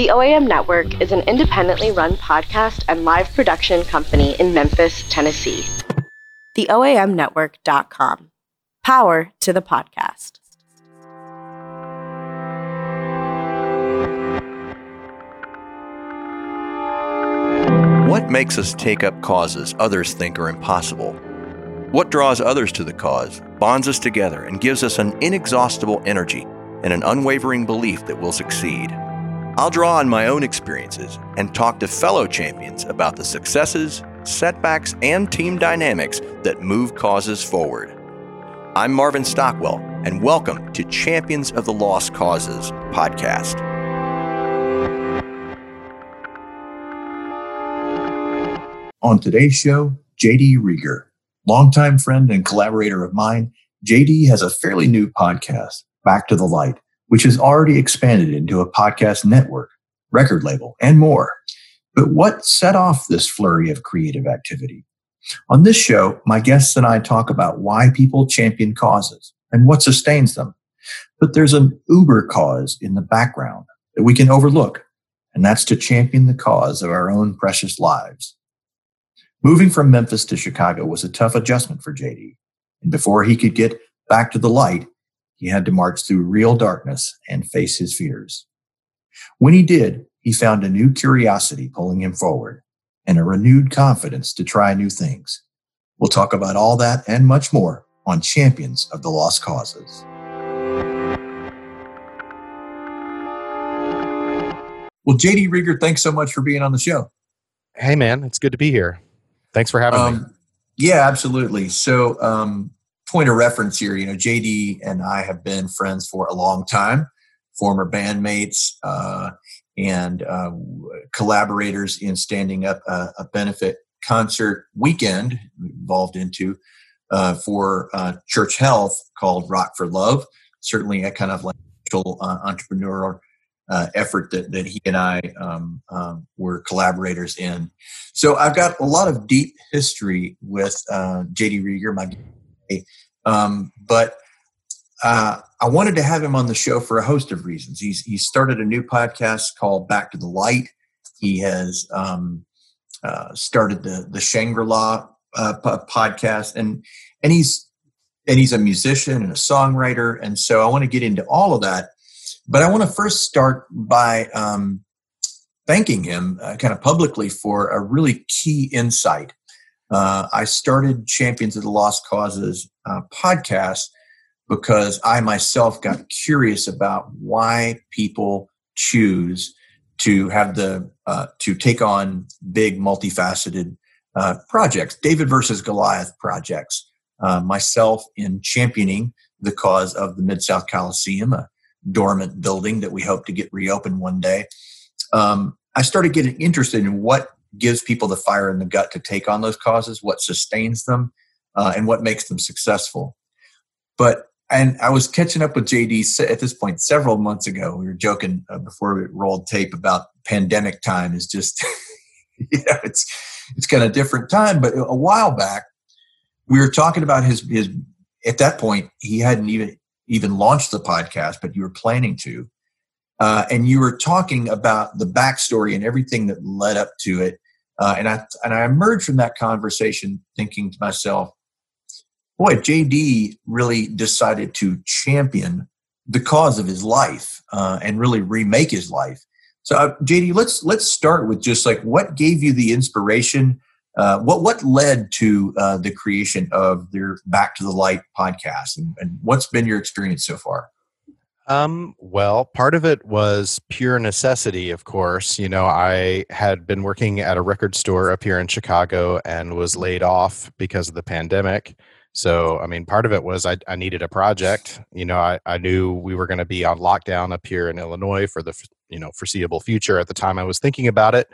The OAM Network is an independently run podcast and live production company in Memphis, Tennessee. TheOAMNetwork.com. Power to the podcast. What makes us take up causes others think are impossible? What draws others to the cause, bonds us together, and gives us an inexhaustible energy and an unwavering belief that we'll succeed? I'll draw on my own experiences and talk to fellow champions about the successes, setbacks, and team dynamics that move causes forward. I'm Marvin Stockwell, and welcome to Champions of the Lost Causes podcast. On today's show, JD Reager, longtime friend and collaborator of mine. JD has a fairly new podcast, Back to the Light, which has already expanded into a podcast network, record label, and more. But what set off this flurry of creative activity? On this show, my guests and I talk about why people champion causes and what sustains them. But there's an uber cause in the background that we can overlook, and that's to champion the cause of our own precious lives. Moving from Memphis to Chicago was a tough adjustment for JD. And before he could get back to the light, he had to march through real darkness and face his fears. When he did, he found a new curiosity pulling him forward and a renewed confidence to try new things. We'll talk about all that and much more on Champions of the Lost Causes. Well, JD Reager, thanks so much for being on the show. Hey, man, it's good to be here. Thanks for having um, me. Yeah, absolutely. So, um, point of reference here, you know, JD and I have been friends for a long time, former bandmates uh, and uh, collaborators in standing up a, a, benefit concert weekend involved into uh, for uh, church health called Rock for Love. Certainly a kind of like uh, entrepreneurial uh, effort that, that he and I um, um, were collaborators in. So I've got a lot of deep history with JD Reager, my um, but uh, I wanted to have him on the show for a host of reasons. He's he started a new podcast called Back to the Light. He has um, uh, started the the Shangri La uh, podcast, and and he's and he's a musician and a songwriter, and so I want to get into all of that. But I want to first start by um, thanking him uh, kind of publicly for a really key insight. Uh, I started Champions of the Lost Causes uh, podcast because I myself got curious about why people choose to have the uh, to take on big multifaceted uh, projects, David versus Goliath projects. Uh, myself in championing the cause of the Mid South Coliseum, a dormant building that we hope to get reopened one day. Um, I started getting interested in what gives people the fire in the gut to take on those causes, what sustains them, uh, and what makes them successful. But and I was catching up with JD at this point several months ago. We were joking uh, before we rolled tape about pandemic time is just, you know, it's it's kind of different time. But a while back, we were talking about his his. At that point, he hadn't even even launched the podcast, but you were planning to. Uh, and you were talking about the backstory and everything that led up to it. Uh, and I and I emerged from that conversation thinking to myself, boy, JD really decided to champion the cause of his life uh, and really remake his life. So, uh, JD, let's let's start with just like what gave you the inspiration uh, what what led to uh, the creation of their Back to the Light podcast, and, and what's been your experience so far? Um, well, part of it was pure necessity, of course. You know, I had been working at a record store up here in Chicago and was laid off because of the pandemic. So, I mean, part of it was I, I needed a project. You know, I, I knew we were going to be on lockdown up here in Illinois for the you know foreseeable future. At the time, I was thinking about it,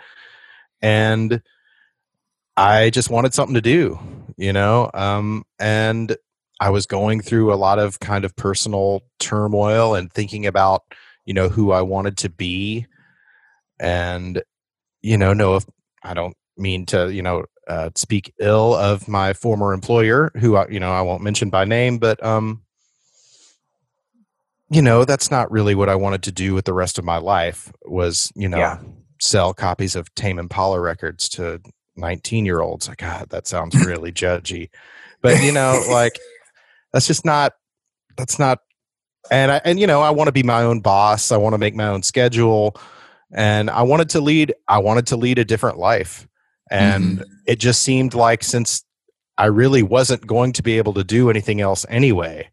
and I just wanted something to do, you know, um, and I was going through a lot of kind of personal turmoil and thinking about, you know, who I wanted to be, and you know, no, if I don't mean to, you know, uh, speak ill of my former employer, who I, you know I won't mention by name, but um, you know, that's not really what I wanted to do with the rest of my life. Was you know, Yeah. sell copies of Tame Impala records to 19 year olds. Like God, that sounds really judgy. But you know, like that's just not that's not and I and you know, I want to be my own boss. I want to make my own schedule and I wanted to lead I wanted to lead a different life. And mm-hmm. it just seemed like since I really wasn't going to be able to do anything else anyway,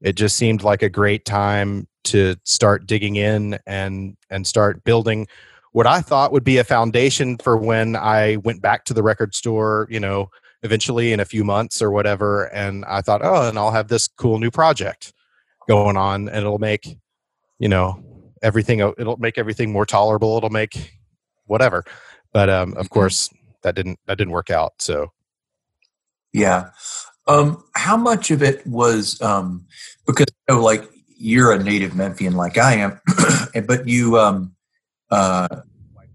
it just seemed like a great time to start digging in and and start building what I thought would be a foundation for when I went back to the record store, you know, eventually in a few months or whatever. And I thought, oh, and I'll have this cool new project going on, and it'll make, you know, everything. It'll make everything more tolerable. It'll make whatever. But um, of Mhm. course, that didn't that didn't work out. So Yeah. Um, how much of it was um, because you know, like you're a native Memphian like I am, but you um, uh,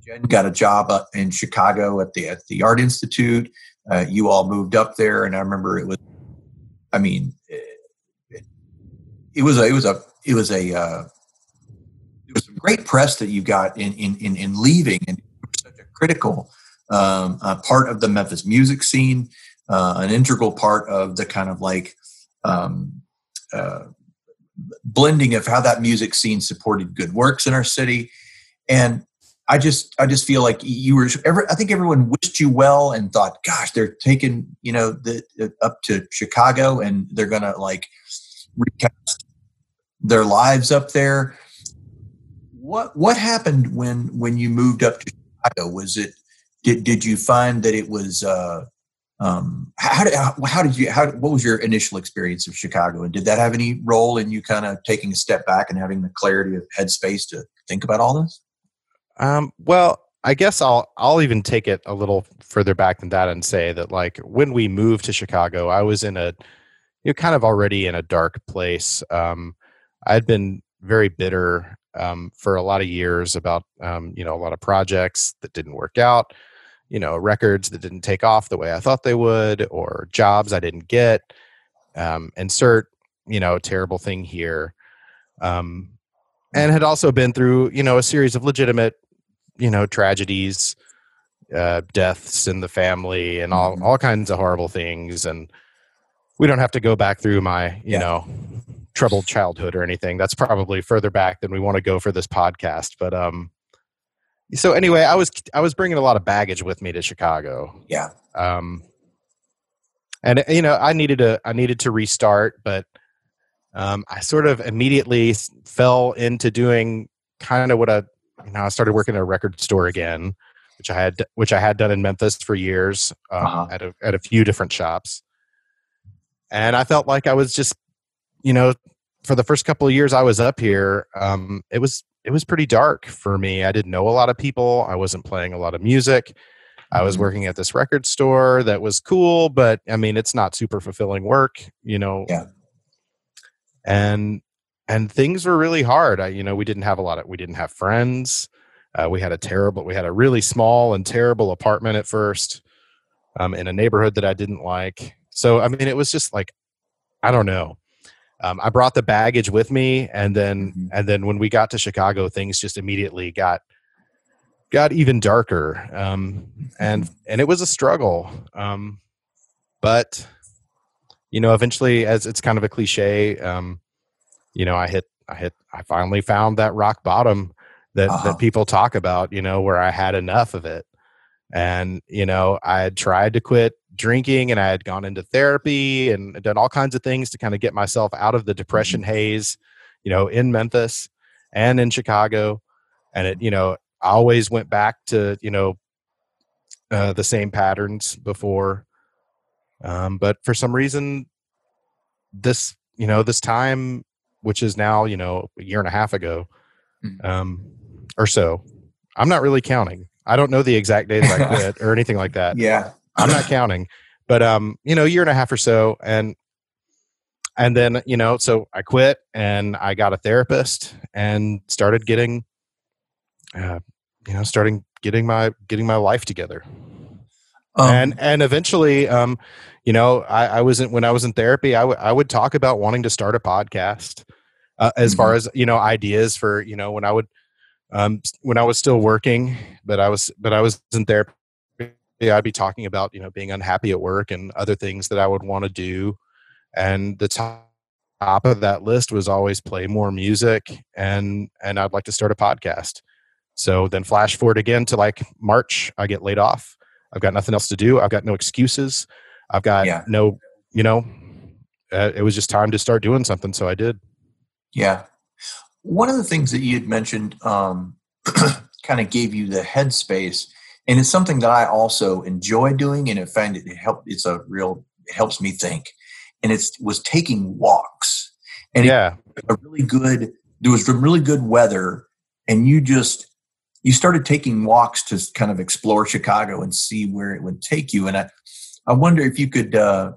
Jen got a job in Chicago at the at the Art Institute. Uh, you all moved up there, and I remember it was. I mean, it, it, was a it was a it was a uh, it was some great press that you got in in in, in leaving, and such a critical um, uh, part of the Memphis music scene uh, an integral part of the kind of like um, uh, blending of how that music scene supported good works in our city. And I just, I just feel like you were. Every, I think everyone wished you well and thought, "Gosh, they're taking you know the up to Chicago and they're gonna like recast their lives up there." What what happened when when you moved up to Chicago? Was it did did you find that it was uh, um, how did how, how did you how what was your initial experience of Chicago and did that have any role in you kind of taking a step back and having the clarity of headspace to think about all this? Um, well, I guess I'll I'll even take it a little further back than that and say that like when we moved to Chicago, I was in a you know kind of already in a dark place. Um, I'd been very bitter um, for a lot of years about um, you know a lot of projects that didn't work out, you know records that didn't take off the way I thought they would, or jobs I didn't get. Um, insert you know terrible thing here. Um, and had also been through you know a series of legitimate you know tragedies uh, deaths in the family and all Mhm. all kinds of horrible things and we don't have to go back through my you Yeah. know troubled childhood or anything that's probably further back than we want to go for this podcast but um so anyway i was i was bringing a lot of baggage with me to chicago Yeah. um and you know i needed to i needed to restart but um i sort of immediately fell into doing kind of what i you know i started working at a record store again which i had which i had done in memphis for years um, Uh-huh. at a at a few different shops and i felt like i was just you know for the first couple of years i was up here um it was it was pretty dark for me i didn't know a lot of people i wasn't playing a lot of music I was Mhm. working at this record store that was cool, but I mean, it's not super fulfilling work, you know. Yeah. And and things were really hard. I, you know, we didn't have a lot of we didn't have friends. Uh, we had a terrible, we had a really small and terrible apartment at first, um, in a neighborhood that I didn't like. So I mean, it was just like, I don't know. Um, I brought the baggage with me, and then Mhm. and then when we got to Chicago, things just immediately got got even darker um, and and it was a struggle um, but you know eventually as it's kind of a cliche um, you know i hit i hit i finally found that rock bottom that Uh-huh. that people talk about you know where i had enough of it. And you know i had tried to quit drinking and i had gone into therapy and done all kinds of things to kind of get myself out of the depression haze you know in memphis and in chicago. And it you know I always went back to you know uh, the same patterns before, um, but for some reason, this you know this time, which is now you know a year and a half ago, Mhm. um, or so, I'm not really counting. I don't know the exact days I quit or anything like that. Yeah. I'm not counting, but um, you know, a year and a half or so, and and then you know, so I quit and I got a therapist and started getting, uh, you know, starting getting my getting my life together, Um, and and eventually, um, you know, I, I wasn't when I was in therapy, I would I would talk about wanting to start a podcast. uh, as mm-hmm. far as you know ideas for you know when i would um, when i was still working but i was but i wasn't there i'd be talking about you know being unhappy at work and other things that i would want to do and the top of that list was always play more music and and i'd like to start a podcast so then flash forward again to like march i get laid off i've got nothing else to do i've got no excuses i've got yeah. no you know uh, it was just time to start doing something so i did yeah. One of the things that you had mentioned um, kind of gave you the headspace, and it's something that I also enjoy doing, and I find it help. It's a real it helps me think, and it was taking walks. And yeah, a really good. There was really good weather, and you just you started taking walks to kind of explore Chicago and see where it would take you. And I, I wonder if you could uh,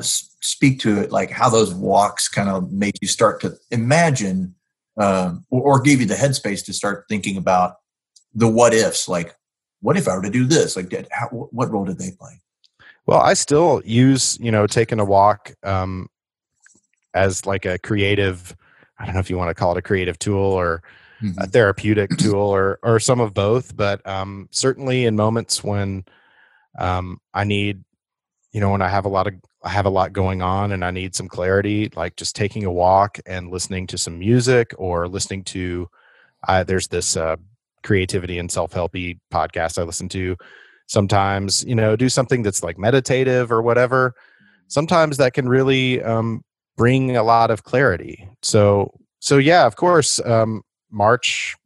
speak to it, like how those walks kind of made you start to imagine um, or, or gave you the headspace to start thinking about the what ifs, like what if I were to do this? Like, did, how, what role did they play? Well, I still use, you know, taking a walk um, as like a creative, I don't know if you want to call it a creative tool or mm-hmm. a therapeutic tool or, or some of both, but um, certainly in moments when um, I need, you know, when I have a lot of I have a lot going on and I need some clarity, like just taking a walk and listening to some music or listening to, uh, there's this uh, creativity and self helpy podcast I listen to sometimes, you know, do something that's like meditative or whatever. Sometimes that can really um, bring a lot of clarity. So, so yeah, of course, um, March,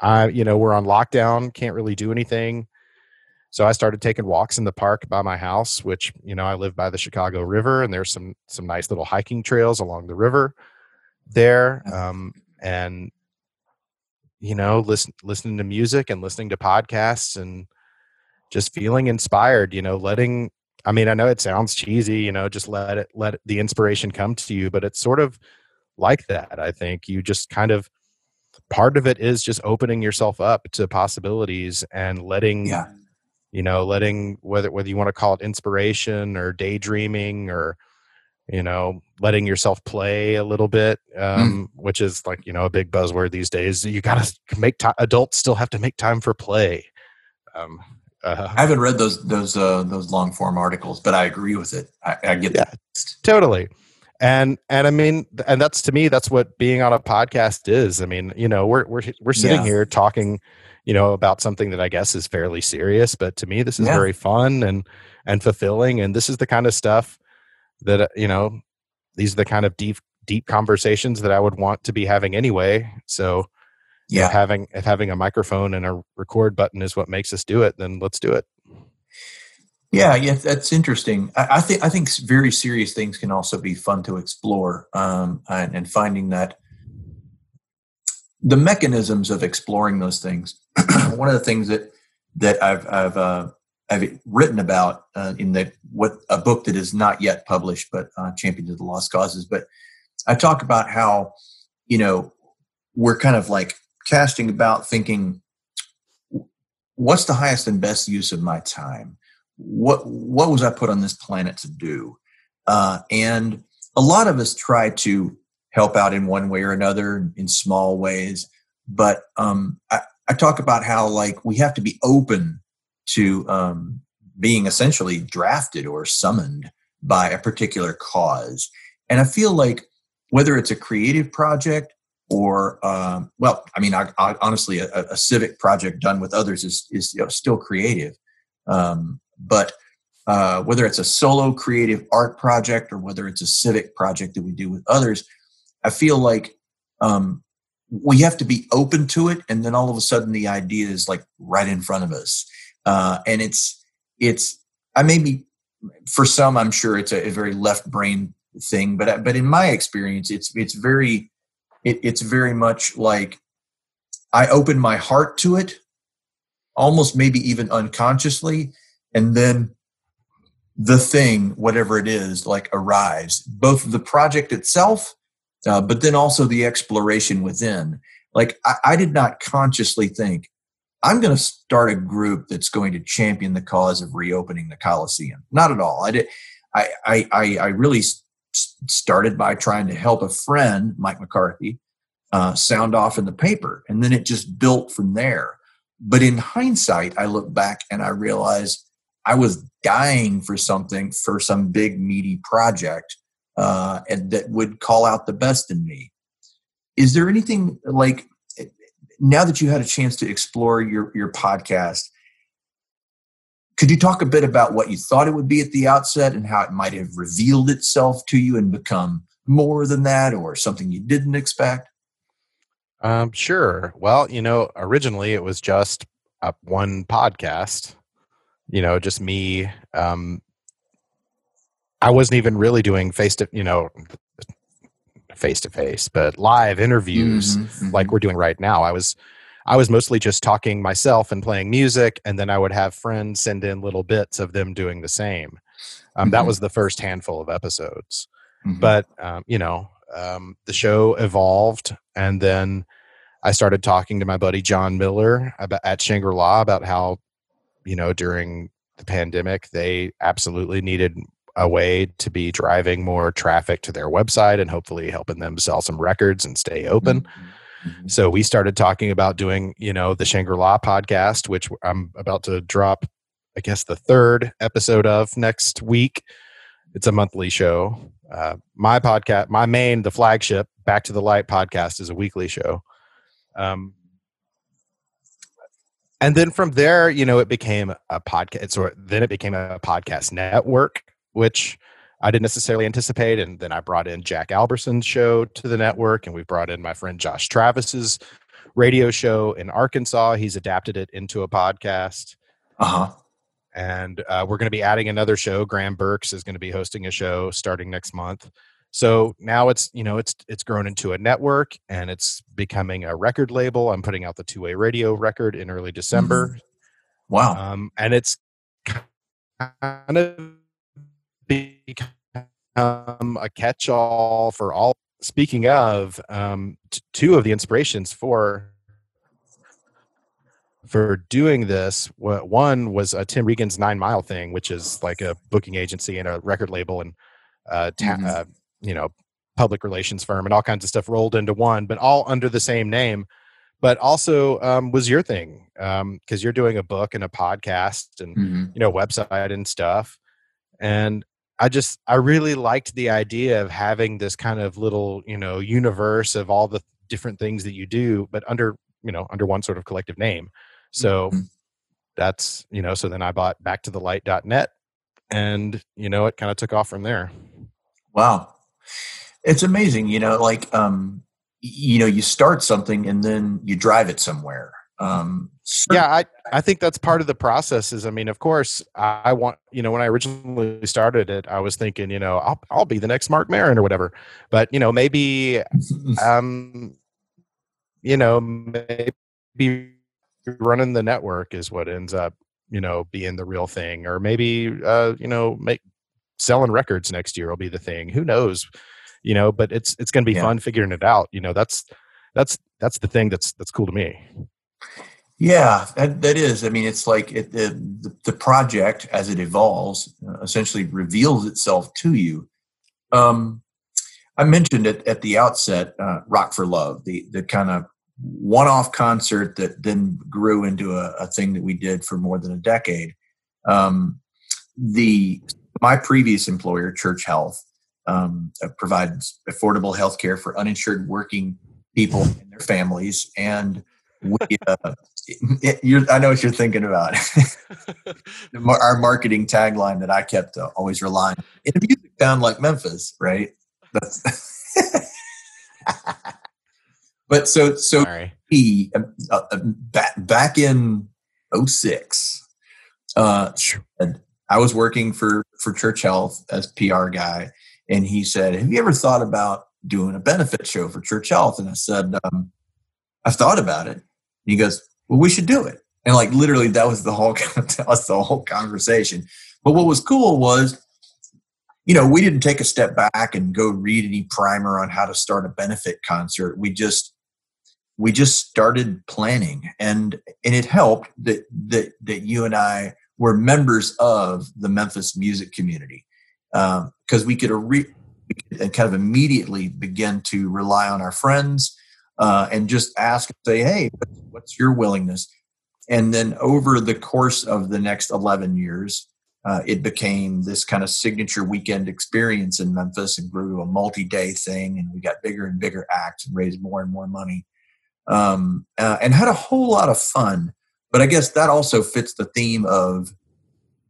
I, you know, we're on lockdown, can't really do anything. So I started taking walks in the park by my house, which you know I live by the Chicago River, and there's some some nice little hiking trails along the river there, um, and you know listen, listening to music and listening to podcasts and just feeling inspired. You know, letting I mean I know it sounds cheesy, you know, just let it let the inspiration come to you, but it's sort of like that. I think you just kind of part of it is just opening yourself up to possibilities and letting yeah you know letting whether whether you want to call it inspiration or daydreaming or you know letting yourself play a little bit hmm. um, mm. which is like you know a big buzzword these days you gotta make time adults still have to make time for play um, uh, i haven't read those those uh, those long form articles but i agree with it i, I get yeah, that totally and and i mean and that's to me that's what being on a podcast is i mean you know we're we're we're sitting yeah. here talking you know about something that i guess is fairly serious but to me this is yeah. very fun and and fulfilling and this is the kind of stuff that uh, you know these are the kind of deep deep conversations that i would want to be having anyway. So yeah. having if having a microphone and a record button is what makes us do it then let's do it. Yeah yeah that's interesting. I, I think i think very serious things can also be fun to explore um, and, and finding that the mechanisms of exploring those things. one of the things that that I've I've uh, I've written about uh, in the what a book that is not yet published, but uh, Champions of the Lost Causes. But I talk about how you know we're kind of like casting about, thinking, what's the highest and best use of my time? What what was I put on this planet to do? Uh, and a lot of us try to help out in one way or another in small ways. But um, I, I, talk about how like we have to be open to um, being essentially drafted or summoned by a particular cause. And I feel like whether it's a creative project or um, well, I mean, I, I, honestly, a, a, civic project done with others is is you know, still creative. Um, but uh, whether it's a solo creative art project or whether it's a civic project that we do with others, I feel like um, we have to be open to it, and then all of a sudden the idea is like right in front of us, uh, and it's it's I maybe for some I'm sure it's a, a very left brain thing, but but in my experience it's it's very it, it's very much like I open my heart to it, almost maybe even unconsciously, and then the thing, whatever it is, like arrives. Both the project itself uh, but then also the exploration within. Like I, I did not consciously think I'm going to start a group that's going to champion the cause of reopening the Coliseum. Not at all. I did. I I I, I really started by trying to help a friend, Mike McCarthy, uh, sound off in the paper. And then it just built from there. But in hindsight, I look back and I realize I was dying for something, for some big, meaty project uh, and that would call out the best in me. Is there anything like now that you had a chance to explore your, your podcast? Could you talk a bit about what you thought it would be at the outset and how it might have revealed itself to you and become more than that or something you didn't expect? Um, sure. Well, you know, originally it was just a, one podcast, you know, just me. Um, I wasn't even really doing face to, you know, face to face, but live interviews mm-hmm, mm-hmm. like we're doing right now. I was, I was mostly just talking myself and playing music, and then I would have friends send in little bits of them doing the same. Um, mm-hmm. That was the first handful of episodes, mm-hmm. but um, you know, um, the show evolved, and then I started talking to my buddy John Miller about, at Shangri La about how, you know, during the pandemic, they absolutely needed a way to be driving more traffic to their website and hopefully helping them sell some records and stay open. Mm-hmm. mm-hmm. So we started talking about doing, you know, the Shangri La podcast, which I'm about to drop, I guess, the third episode of next week. It's a monthly show. Uh, my podcast, my main, the flagship, Back to the Light podcast, is a weekly show. Um, and then from there, you know, it became a podcast. Or then it became a podcast network, which I didn't necessarily anticipate. And then I brought in Jack Alberson's show to the network, and we brought in my friend Josh Travis's radio show in Arkansas. He's adapted it into a podcast. Uh huh. And uh, we're going to be adding another show. Graham Burks is going to be hosting a show starting next month. So now it's you know it's it's grown into a network and it's becoming a record label. I'm putting out the two way radio record in early December. Mm-hmm. Wow! Um, and it's kind of become a catch all for all. Speaking of, um, t- two of the inspirations for for doing this one was uh, tim regan's nine mile thing which is like a booking agency and a record label and uh, ta- mm-hmm. uh, you know public relations firm and all kinds of stuff rolled into one but all under the same name but also um, was your thing because um, you're doing a book and a podcast and mm-hmm. you know website and stuff and i just i really liked the idea of having this kind of little you know universe of all the different things that you do but under you know under one sort of collective name so mm-hmm. that's you know so then i bought back to the light.net and you know it kind of took off from there wow it's amazing, you know, like um, you know, you start something and then you drive it somewhere. Um, yeah, I I think that's part of the process. Is I mean, of course, I want you know when I originally started it, I was thinking, you know, I'll I'll be the next Marc Maron or whatever. But you know, maybe, um, you know, maybe running the network is what ends up you know being the real thing, or maybe uh, you know make selling records next year will be the thing. Who knows? You know, but it's it's going to be yeah. fun figuring it out. You know, that's that's that's the thing that's that's cool to me. Yeah, that, that is. I mean, it's like it, the, the project as it evolves uh, essentially reveals itself to you. Um, I mentioned it at the outset, uh, Rock for Love, the the kind of one-off concert that then grew into a, a, thing that we did for more than a decade. Um, the my previous employer, Church Health, um, uh, provides affordable health care for uninsured working people and their families. And we, uh, it, I know what you're thinking about. Our marketing tagline that I kept uh, always relying on. in a music town like Memphis, right? but so so Sorry. he uh, uh, back, back in 06 uh, I was working for for Church Health as PR guy, and he said, "Have you ever thought about doing a benefit show for Church Health?" And I said, um, "I've thought about it." He goes, "Well, we should do it." And like literally, that was the whole that was the whole conversation. But what was cool was, you know, we didn't take a step back and go read any primer on how to start a benefit concert. We just we just started planning, and and it helped that that that you and I were members of the Memphis music community because um, we could re- and kind of immediately begin to rely on our friends uh, and just ask and say, hey, what's your willingness? And then over the course of the next 11 years, uh, it became this kind of signature weekend experience in Memphis and grew to a multi day thing. And we got bigger and bigger acts and raised more and more money um, uh, and had a whole lot of fun. But I guess that also fits the theme of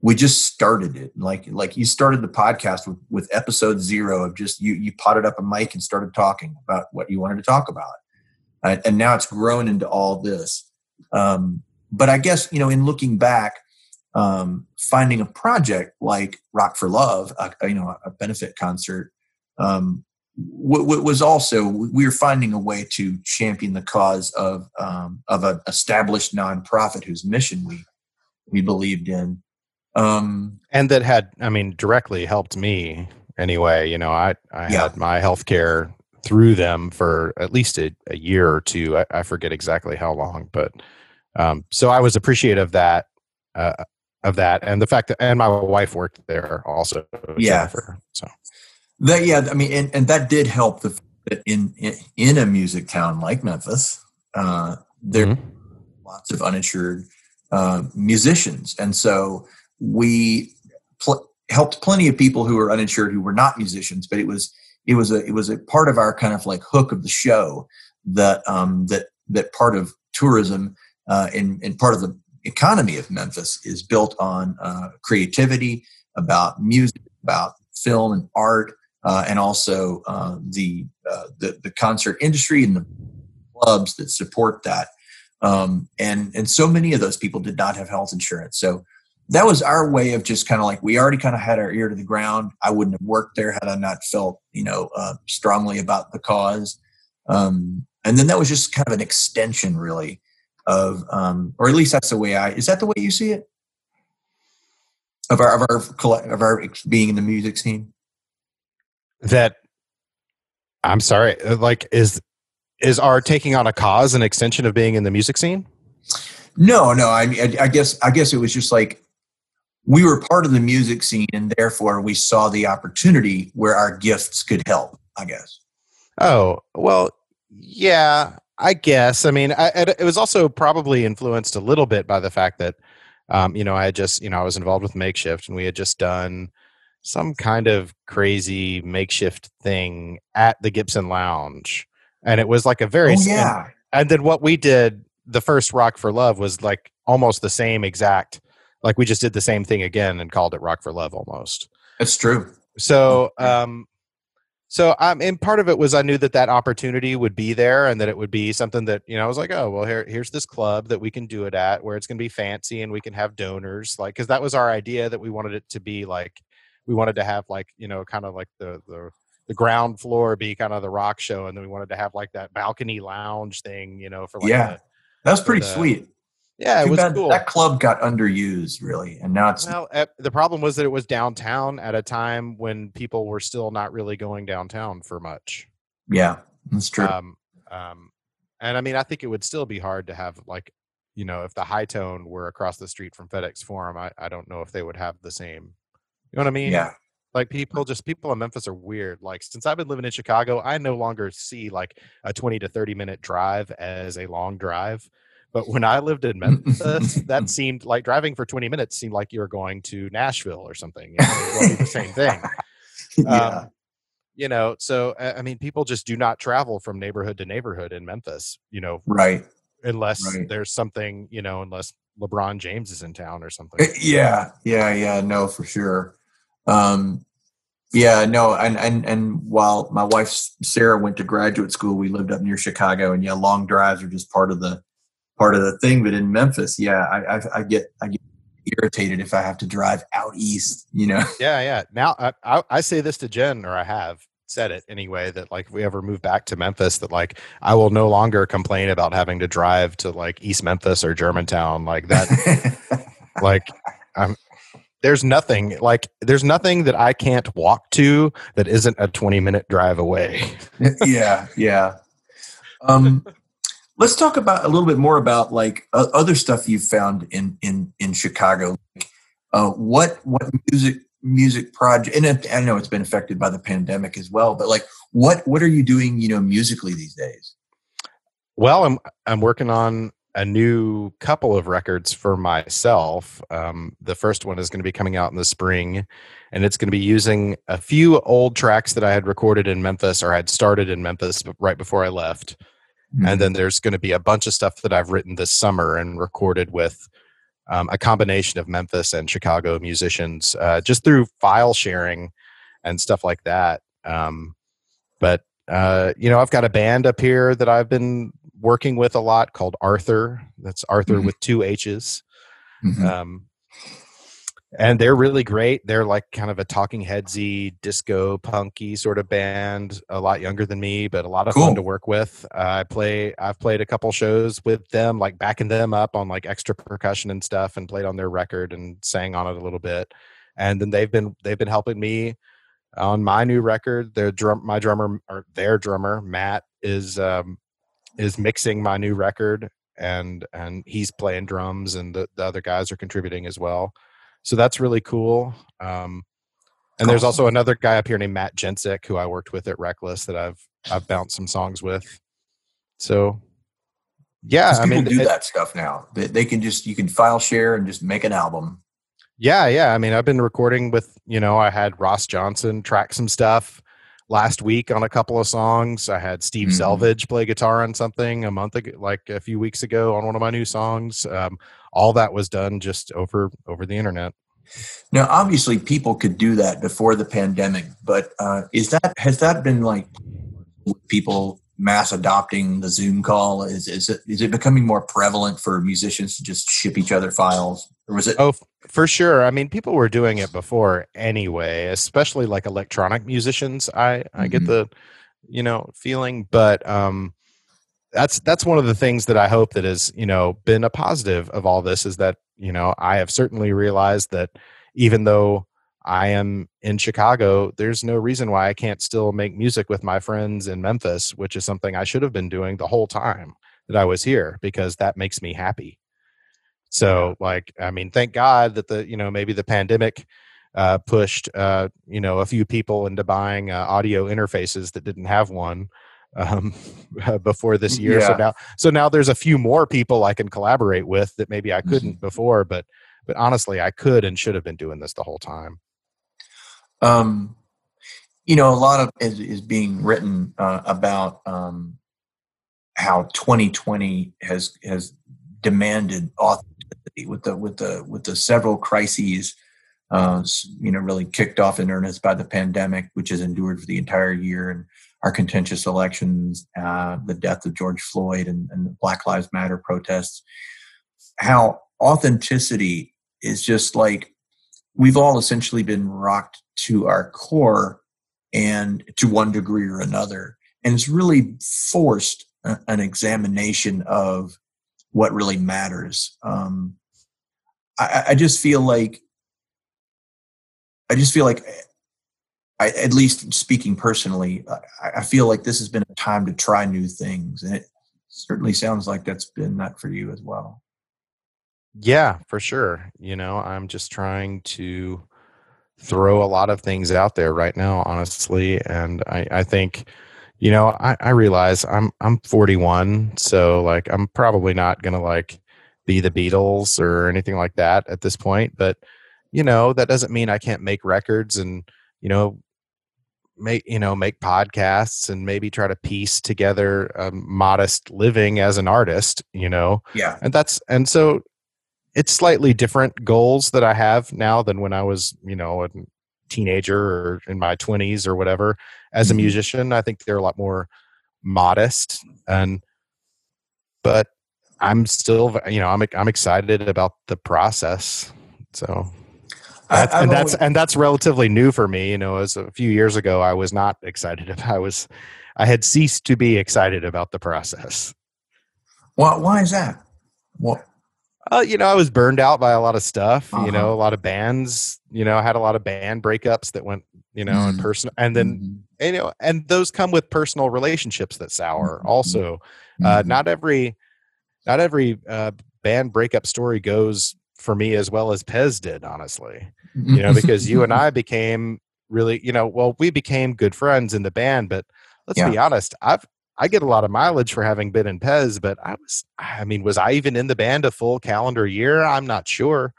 we just started it like like you started the podcast with, with episode zero of just you you potted up a mic and started talking about what you wanted to talk about uh, and now it's grown into all this um, but i guess you know in looking back um, finding a project like rock for love a, you know a benefit concert um, w- w- was also we were finding a way to champion the cause of um, of an established nonprofit whose mission we we believed in um, and that had, I mean, directly helped me anyway. You know, I, I yeah. had my health care through them for at least a, a year or two. I, I, forget exactly how long, but um, so I was appreciative of that, uh, of that, and the fact that, and my wife worked there also. Yeah. Jennifer, so that, yeah, I mean, and, and that did help the in, in, in a music town like Memphis, uh, there mm-hmm. lots of uninsured uh, musicians, and so we pl- helped plenty of people who were uninsured who were not musicians, but it was it was a it was a part of our kind of like hook of the show that um, that that part of tourism uh, and, and part of the economy of Memphis is built on uh, creativity, about music, about film and art, uh, and also uh, the, uh, the the concert industry and the clubs that support that. Um, and and so many of those people did not have health insurance. So that was our way of just kind of like we already kind of had our ear to the ground. I wouldn't have worked there had I not felt you know uh, strongly about the cause. Um, and then that was just kind of an extension, really, of um, or at least that's the way I is that the way you see it of our of our of our being in the music scene. That I'm sorry, uh, like is is our taking on a cause an extension of being in the music scene? No, no. I, I, I guess I guess it was just like we were part of the music scene and therefore we saw the opportunity where our gifts could help i guess. Oh well yeah i guess. I mean I, it was also probably influenced a little bit by the fact that um, you know i had just you know i was involved with makeshift and we had just done some kind of crazy makeshift thing at the gibson lounge. And it was like a very oh, yeah. and, and then what we did the first rock for love was like almost the same exact like we just did the same thing again and called it rock for love almost. That's true. So um so um and part of it was i knew that that opportunity would be there and that it would be something that you know i was like oh well here here's this club that we can do it at where it's going to be fancy and we can have donors like because that was our idea that we wanted it to be like we wanted to have like you know kind of like the the the ground floor be kind of the rock show and then we wanted to have like that balcony lounge thing you know for like yeah. the, that was pretty the, sweet yeah, it was bad. cool. That club got underused, really, and now it's. Well, the problem was that it was downtown at a time when people were still not really going downtown for much. Yeah, that's true. Um, um, and I mean, I think it would still be hard to have like, you know, if the Hi-Tone were across the street from FedEx Forum, I, I don't know if they would have the same. You know what I mean? Yeah. Like people, just people in Memphis are weird. Like since I've been living in Chicago, I no longer see like a twenty to thirty minute drive as a long drive. But when I lived in Memphis, that seemed like driving for 20 minutes seemed like you were going to Nashville or something. You know, the same thing. yeah. Um, you know, so I mean, people just do not travel from neighborhood to neighborhood in Memphis. You know, right? Unless right. there's something, you know, unless LeBron James is in town or something. Eh, yeah, yeah, yeah. No, for sure. Um, yeah, no, and and and while my wife Sarah went to graduate school, we lived up near Chicago, and yeah, long drives are just part of the part of the thing. But in Memphis, yeah, I, I, I get I get irritated if I have to drive out east. You know. Yeah, yeah. Now I, I, I say this to Jen, or I have said it anyway that like if we ever move back to Memphis that like I will no longer complain about having to drive to like East Memphis or Germantown like that like I'm there's nothing like there's nothing that I can't walk to that isn't a 20 minute drive away. yeah, yeah. Um Let's talk about a little bit more about like uh, other stuff you've found in in in Chicago. Uh, what what music music project? And I know it's been affected by the pandemic as well, but like, what what are you doing? You know, musically these days? Well, I'm I'm working on a new couple of records for myself. Um, the first one is going to be coming out in the spring, and it's going to be using a few old tracks that I had recorded in Memphis or had started in Memphis right before I left. Mm-hmm. And then there's going to be a bunch of stuff that I've written this summer and recorded with um, a combination of Memphis and Chicago musicians uh, just through file sharing and stuff like that. Um, but uh, you know, I've got a band up here that I've been working with a lot called Arthur. That's Arthur mm-hmm. with two H's. Mm-hmm. Um, and they're really great. They're like kind of a talking headsy, disco punky sort of band. A lot younger than me, but a lot of cool. fun to work with. Uh, I play. I've played a couple shows with them, like backing them up on like extra percussion and stuff, and played on their record and sang on it a little bit. And then they've been they've been helping me on my new record. Their drum, my drummer or their drummer Matt is um, is mixing my new record, and and he's playing drums, and the, the other guys are contributing as well so that's really cool. Um, and there's also another guy up here named Matt Jensik who I worked with at Reckless that I've I've bounced some songs with. So yeah, I mean, do it, that stuff now. They, they can just you can file share and just make an album. Yeah, yeah. I mean, I've been recording with you know I had Ross Johnson track some stuff last week on a couple of songs. I had Steve mm-hmm. Selvidge play guitar on something a month ago, like a few weeks ago, on one of my new songs. Um, all that was done just over over the internet. Now, obviously, people could do that before the pandemic, but uh, is that has that been like people mass adopting the Zoom call? Is is it is it becoming more prevalent for musicians to just ship each other files, or was it? Oh, for sure. I mean, people were doing it before anyway, especially like electronic musicians. I I mm-hmm. get the you know feeling, but um, that's that's one of the things that I hope that has you know been a positive of all this is that you know I have certainly realized that even though I am in Chicago, there's no reason why I can't still make music with my friends in Memphis, which is something I should have been doing the whole time that I was here because that makes me happy. So, like, I mean, thank God that the, you know, maybe the pandemic uh, pushed, uh, you know, a few people into buying uh, audio interfaces that didn't have one um, before this year. Yeah. So now, so now there's a few more people I can collaborate with that maybe I couldn't mm-hmm. before, but, but honestly, I could and should have been doing this the whole time. Um, you know, a lot of is, is being written uh, about um, how 2020 has has demanded authenticity with the with the with the several crises. Uh, you know, really kicked off in earnest by the pandemic, which has endured for the entire year, and our contentious elections, uh, the death of George Floyd, and, and the Black Lives Matter protests. How authenticity is just like we've all essentially been rocked to our core and to one degree or another. And it's really forced an examination of what really matters. Um, I, I just feel like, I just feel like, I, at least speaking personally, I, I feel like this has been a time to try new things. And it certainly sounds like that's been that for you as well. Yeah, for sure. You know, I'm just trying to throw a lot of things out there right now, honestly. And I, I think, you know, I, I realize I'm I'm 41, so like I'm probably not gonna like be the Beatles or anything like that at this point. But you know, that doesn't mean I can't make records and you know make you know make podcasts and maybe try to piece together a modest living as an artist you know yeah and that's and so it's slightly different goals that I have now than when I was, you know, a teenager or in my 20s or whatever. As a mm-hmm. musician, I think they're a lot more modest and but I'm still, you know, I'm I'm excited about the process. So that's, and that's and that's relatively new for me. You know, as a few years ago, I was not excited. I was, I had ceased to be excited about the process. Why? Why is that? What? Uh, you know, I was burned out by a lot of stuff. Uh-huh. You know, a lot of bands. You know, I had a lot of band breakups that went, you know, mm-hmm. in person, and then mm-hmm. you know, and those come with personal relationships that sour. Mm-hmm. Also, uh, mm-hmm. not every, not every uh, band breakup story goes for me as well as Pezz did, honestly. You know, because you and I became really, you know, well, we became good friends in the band, but let's Yeah. be honest, I've I get a lot of mileage for having been in Pezz, but I was I mean, was I even in the band a full calendar year? I'm not sure.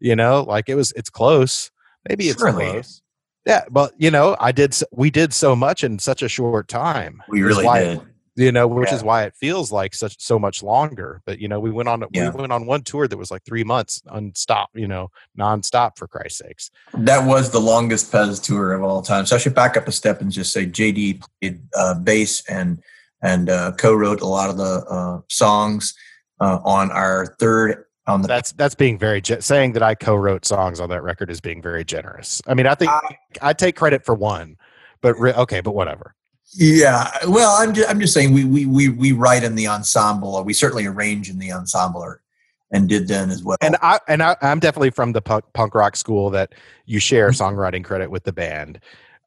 You know, like it was it's close. Maybe it's Surely. close. Yeah, but you know, I did we did so much in such a short time. we really did. you know which Yeah. is why it feels like such so much longer but you know we went on Yeah. we went on one tour that was like three months unstop you know nonstop for christ's sakes That was the longest Pezz tour of all time. So I should back up a step and just say JD played uh, bass and and uh, co-wrote a lot of the uh, songs uh, on our third on the. that's that's being very ge- saying that i co-wrote songs on that record is being very generous i mean i think I- i take credit for one but re- okay but whatever yeah, well, I'm just, I'm just saying we, we we we write in the ensemble, or we certainly arrange in the ensemble, or, and did then as well. and i and I, i'm definitely from the punk, punk rock school that you share songwriting credit with the band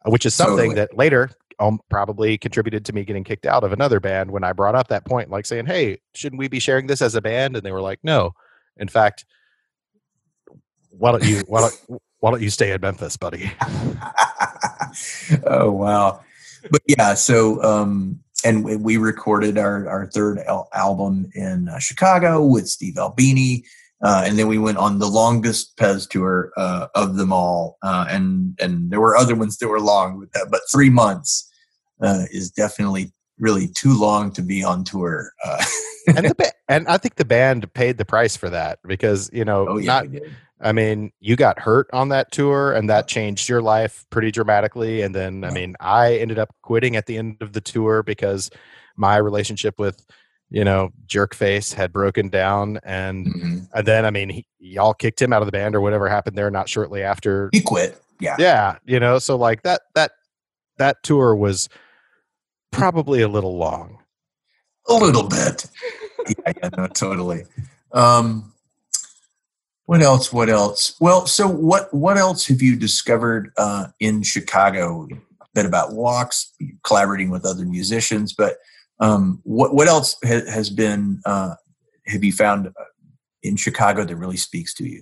which is something Totally. that later um, probably contributed to me getting kicked out of another band when I brought up that point, like saying, "Hey, shouldn't we be sharing this as a band?" And they were like, "No. In fact, why don't you why don't why don't you stay in Memphis, buddy?" oh wow but yeah so um and we- we recorded our our third al- album in uh, chicago with steve albini uh, and then we went on the longest Pezz tour uh, of them all uh, and and there were other ones that were long that but three months uh, is definitely really too long to be on tour uh, and the ba- and I think the band paid the price for that because you know oh yeah not. I mean, you got hurt on that tour and that changed your life pretty dramatically. And then, I mean, I ended up quitting at the end of the tour because my relationship with, you know, Jerkface had broken down. And, Mhm. and then, I mean, he, y'all kicked him out of the band or whatever happened there, not shortly after. he quit yeah Yeah. You know, so like that, that, that tour was probably a little long. a little bit. Yeah, yeah no totally. Um what else what else? Well so what what else have you discovered uh in chicago? A bit about walks collaborating with other musicians but um what what else ha- has been uh have you found uh, in chicago that really speaks to you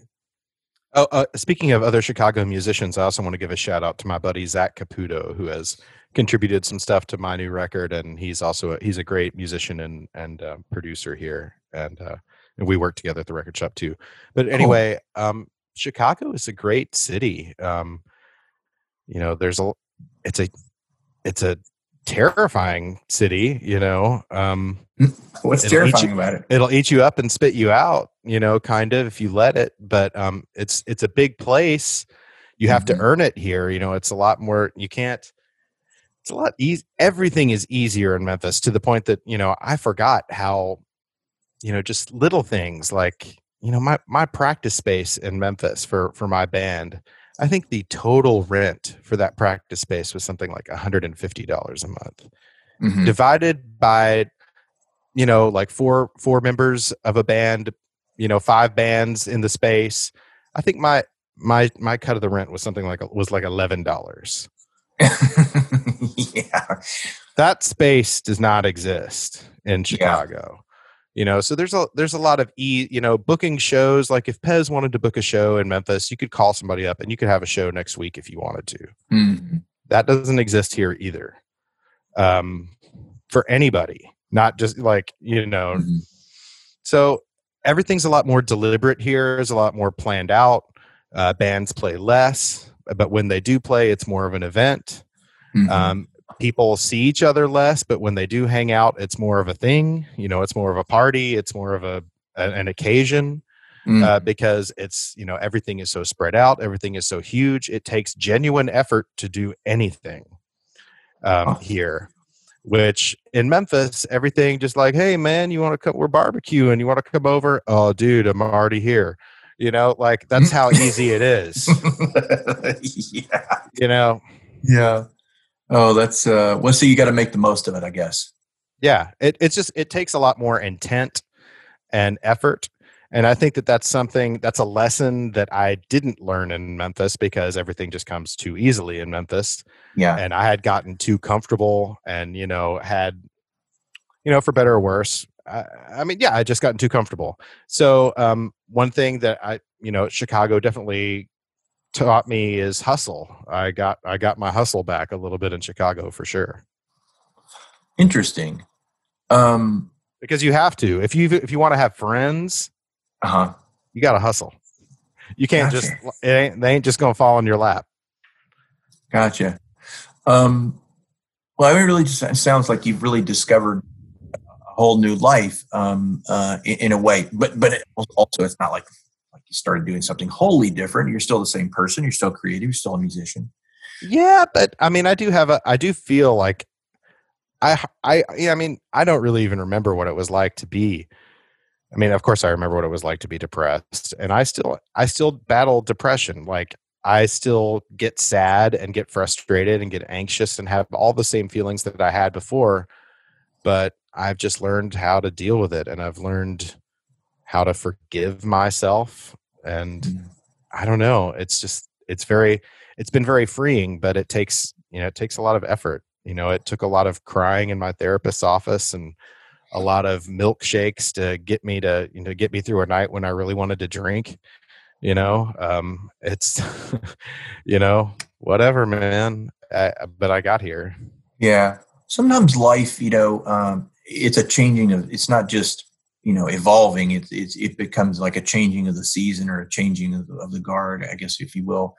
Oh, uh, speaking of other Chicago musicians, I also want to give a shout out to my buddy Zach Caputo, who has contributed some stuff to my new record, and he's also a, he's a great musician and and uh, producer here, and uh, and we work together at the record shop too. But anyway, um, Chicago is a great city. Um, you know, there's a it's a it's a terrifying city. You know, um, what's terrifying you- about it it'll eat you up and spit you out you know kind of if you let it but um it's it's a big place you have Mhm. to earn it here you know it's a lot more you can't it's a lot easy everything is easier in memphis to the point that you know i forgot how you know just little things like you know my my practice space in memphis for for my band i think the total rent for that practice space was something like $150 a month Mhm. divided by you know like four four members of a band you know five bands in the space. I think my my my cut of the rent was something like was like eleven dollars. Yeah. That space does not exist in chicago you know so there's a there's a lot of e you know booking shows. Like if Pezz wanted to book a show in memphis you could call somebody up and you could have a show next week if you wanted to. Mhm. that doesn't exist here either. Um for anybody not just like you know. Mhm. so everything's a lot more deliberate here. Is a lot more planned out. Uh, bands play less but when they do play it's more of an event. Mhm. um, people see each other less but when they do hang out it's more of a thing you know it's more of a party it's more of a, an occasion Mhm. uh, because it's you know everything is so spread out everything is so huge it takes genuine effort to do anything um, Huh. here which in memphis everything just like hey man you want to come we're barbecuing you want to come over oh dude i'm already here you know like that's how easy it is yeah you know Yeah. Oh, that's uh well so you gotta make the most of it, I guess. yeah it, it's just it takes a lot more intent and effort and i think that that's something that's a lesson that i didn't learn in memphis because everything just comes too easily in memphis Yeah. and i had gotten too comfortable and you know had you know for better or worse I, I mean, yeah, I just gotten too comfortable. So um, one thing that I, you know, Chicago definitely taught me is hustle. I got I got my hustle back a little bit in Chicago for sure. Interesting. Um, because you have to. If you if you want to have friends, uh huh, you got to hustle. You can't gotcha. just it ain't they ain't just gonna fall in your lap. Gotcha. Um, well, I mean, really just sounds like you've really discovered a whole new life um, uh, in, in, a way. But but it also, it's not like started doing something wholly different. You're still the same person. You're still creative. You're still a musician. Yeah, but I mean, I do have a. I do feel like I I yeah. I mean, I don't really even remember what it was like to be. I mean, of course, I remember what it was like to be depressed, and I still I still battle depression. Like I still get sad and get frustrated and get anxious and have all the same feelings that I had before. But I've just learned how to deal with it and I've learned how to forgive myself. And mm. I don't know, it's just, it's very, it's been very freeing, but it takes, you know, it takes a lot of effort. You know, it took a lot of crying in my therapist's office and a lot of milkshakes to get me to, you know, get me through a night when I really wanted to drink you know um it's you know whatever man I, but i got here yeah sometimes life you know um it's a changing of it's not just you know evolving it, it's it becomes like a changing of the season or a changing of, of the guard i guess if you will.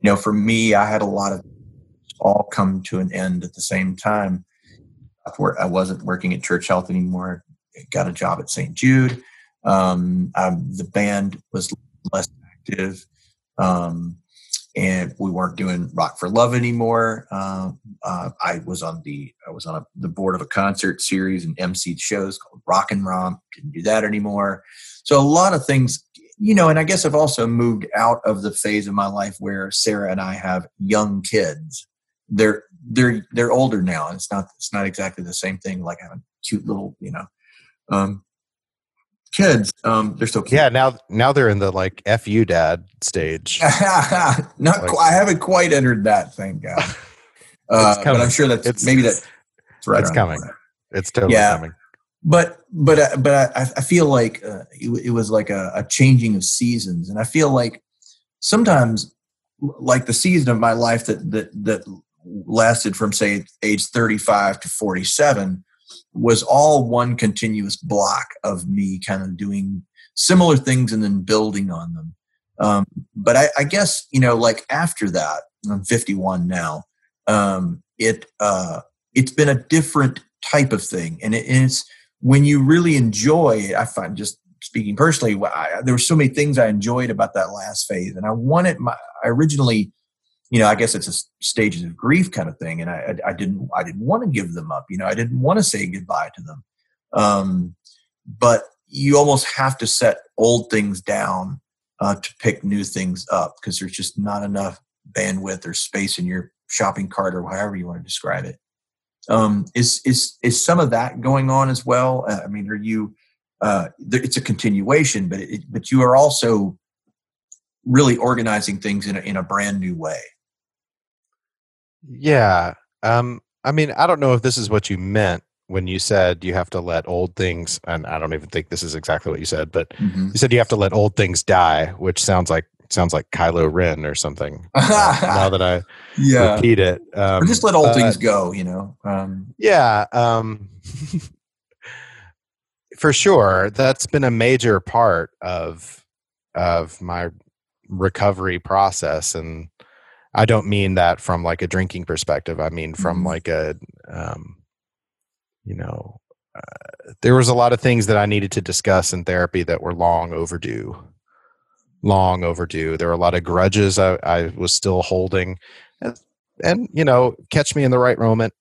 You know for me i had a lot of all come to an end at the same time. I wasn't working at church health anymore got a job at st jude. Um, um, the band was less active. Um, and we weren't doing Rock for Love anymore. Uh, uh, I was on the I was on a, the board of a concert series and MC shows called Rock and Romp. Didn't do that anymore. So a lot of things, you know. And I guess I've also moved out of the phase of my life where Sarah and I have young kids. They're they're they're older now. It's not it's not exactly the same thing like having cute little you know um, kids. Um, they're still kids. Yeah, now now they're in the like "fu dad" stage. Not, like, qu- I haven't quite entered that. Thank God. Uh, but I'm sure that's it's, maybe that's right. It's coming. It's totally yeah. coming. But but uh, but I, I feel like uh, it, it, was like a, a changing of seasons, and I feel like sometimes, like the season of my life that that that lasted from say age 35 to 47 was all one continuous block of me kind of doing similar things and then building on them. Um, but I, I, guess you know, like after that, I'm 51 now. Um, it uh, it's been a different type of thing, and, it, and it's when you really enjoy it. I find just speaking personally, I, there were so many things I enjoyed about that last phase, and I wanted my. I originally you know, I guess it's a stages of grief kind of thing. And I, I, I didn't, I didn't want to give them up. You know, I didn't want to say goodbye to them. Um, but you almost have to set old things down uh, to pick new things up because there's just not enough bandwidth or space in your shopping cart or however you want to describe it. Um, is is is some of that going on as well? Uh, I mean, are you? Uh, it's a continuation, but it, but you are also really organizing things in a, in a brand new way. Yeah. Um, I mean, I don't know if this is what you meant when you said you have to let old things, and I don't even think this is exactly what you said, but mm-hmm. you said you have to let old things die, which sounds like sounds like Kylo Ren or something. uh, now that I yeah. repeat it, um, or just let old uh, things go. You know. Um, yeah. Um, for sure, that's been a major part of of my recovery process, and I don't mean that from like a drinking perspective. I mean from mm-hmm. like a, um, you know, uh, there was a lot of things that I needed to discuss in therapy that were long overdue. Long overdue. There were a lot of grudges I, I was still holding, and, and you know, catch me in the right moment.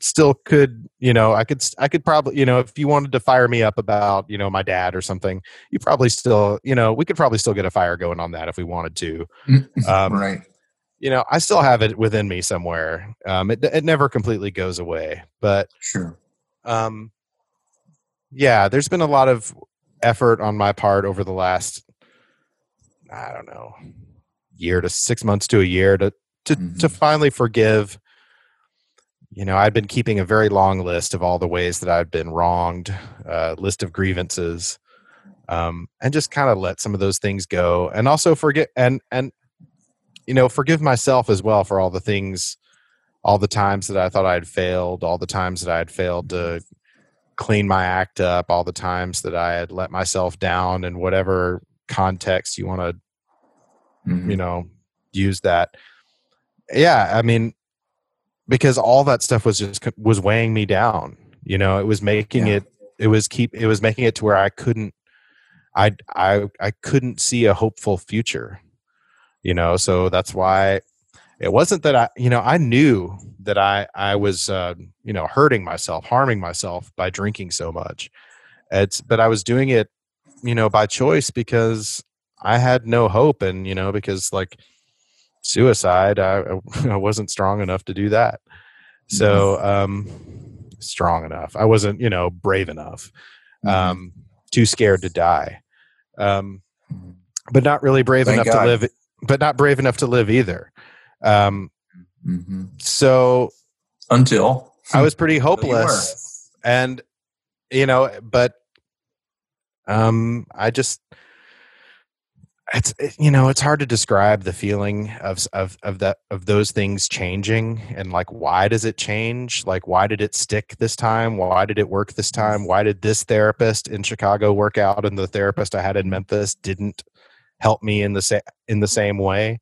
Still could, you know, I could, I could probably, you know, if you wanted to fire me up about, you know, my dad or something, you probably still, you know, we could probably still get a fire going on that if we wanted to. Um, right you know, I still have it within me somewhere. Um, it it never completely goes away, but sure. Um, yeah, there's been a lot of effort on my part over the last, I don't know, year to six months to a year to to mm-hmm. to finally forgive you know, I'd been keeping a very long list of all the ways that I'd been wronged, uh, list of grievances, um, and just kind of let some of those things go, and also forget and and you know forgive myself as well for all the things, all the times that I thought I had failed, all the times that I had failed to clean my act up, all the times that I had let myself down, in whatever context you want to, mm-hmm. you know, use that. Yeah, I mean, because all that stuff was just was weighing me down you know it was making yeah. it it was keep it was making it to where i couldn't i i i couldn't see a hopeful future you know so that's why it wasn't that i you know i knew that i i was uh you know hurting myself harming myself by drinking so much it's but i was doing it you know by choice because i had no hope and you know because like suicide I, I wasn't strong enough to do that so mm-hmm. um strong enough i wasn't you know brave enough mm-hmm. um too scared to die um mm-hmm. but not really brave Thank enough God. to live but not brave enough to live either. Um mm-hmm. so until. I was pretty hopeless and you know but um i just it's it, you know it's hard to describe the feeling of of of that of those things changing and like why does it change? Like why did it stick this time? Why did it work this time? Why did this therapist in chicago work out and the therapist i had in memphis didn't help me in the same in the same way?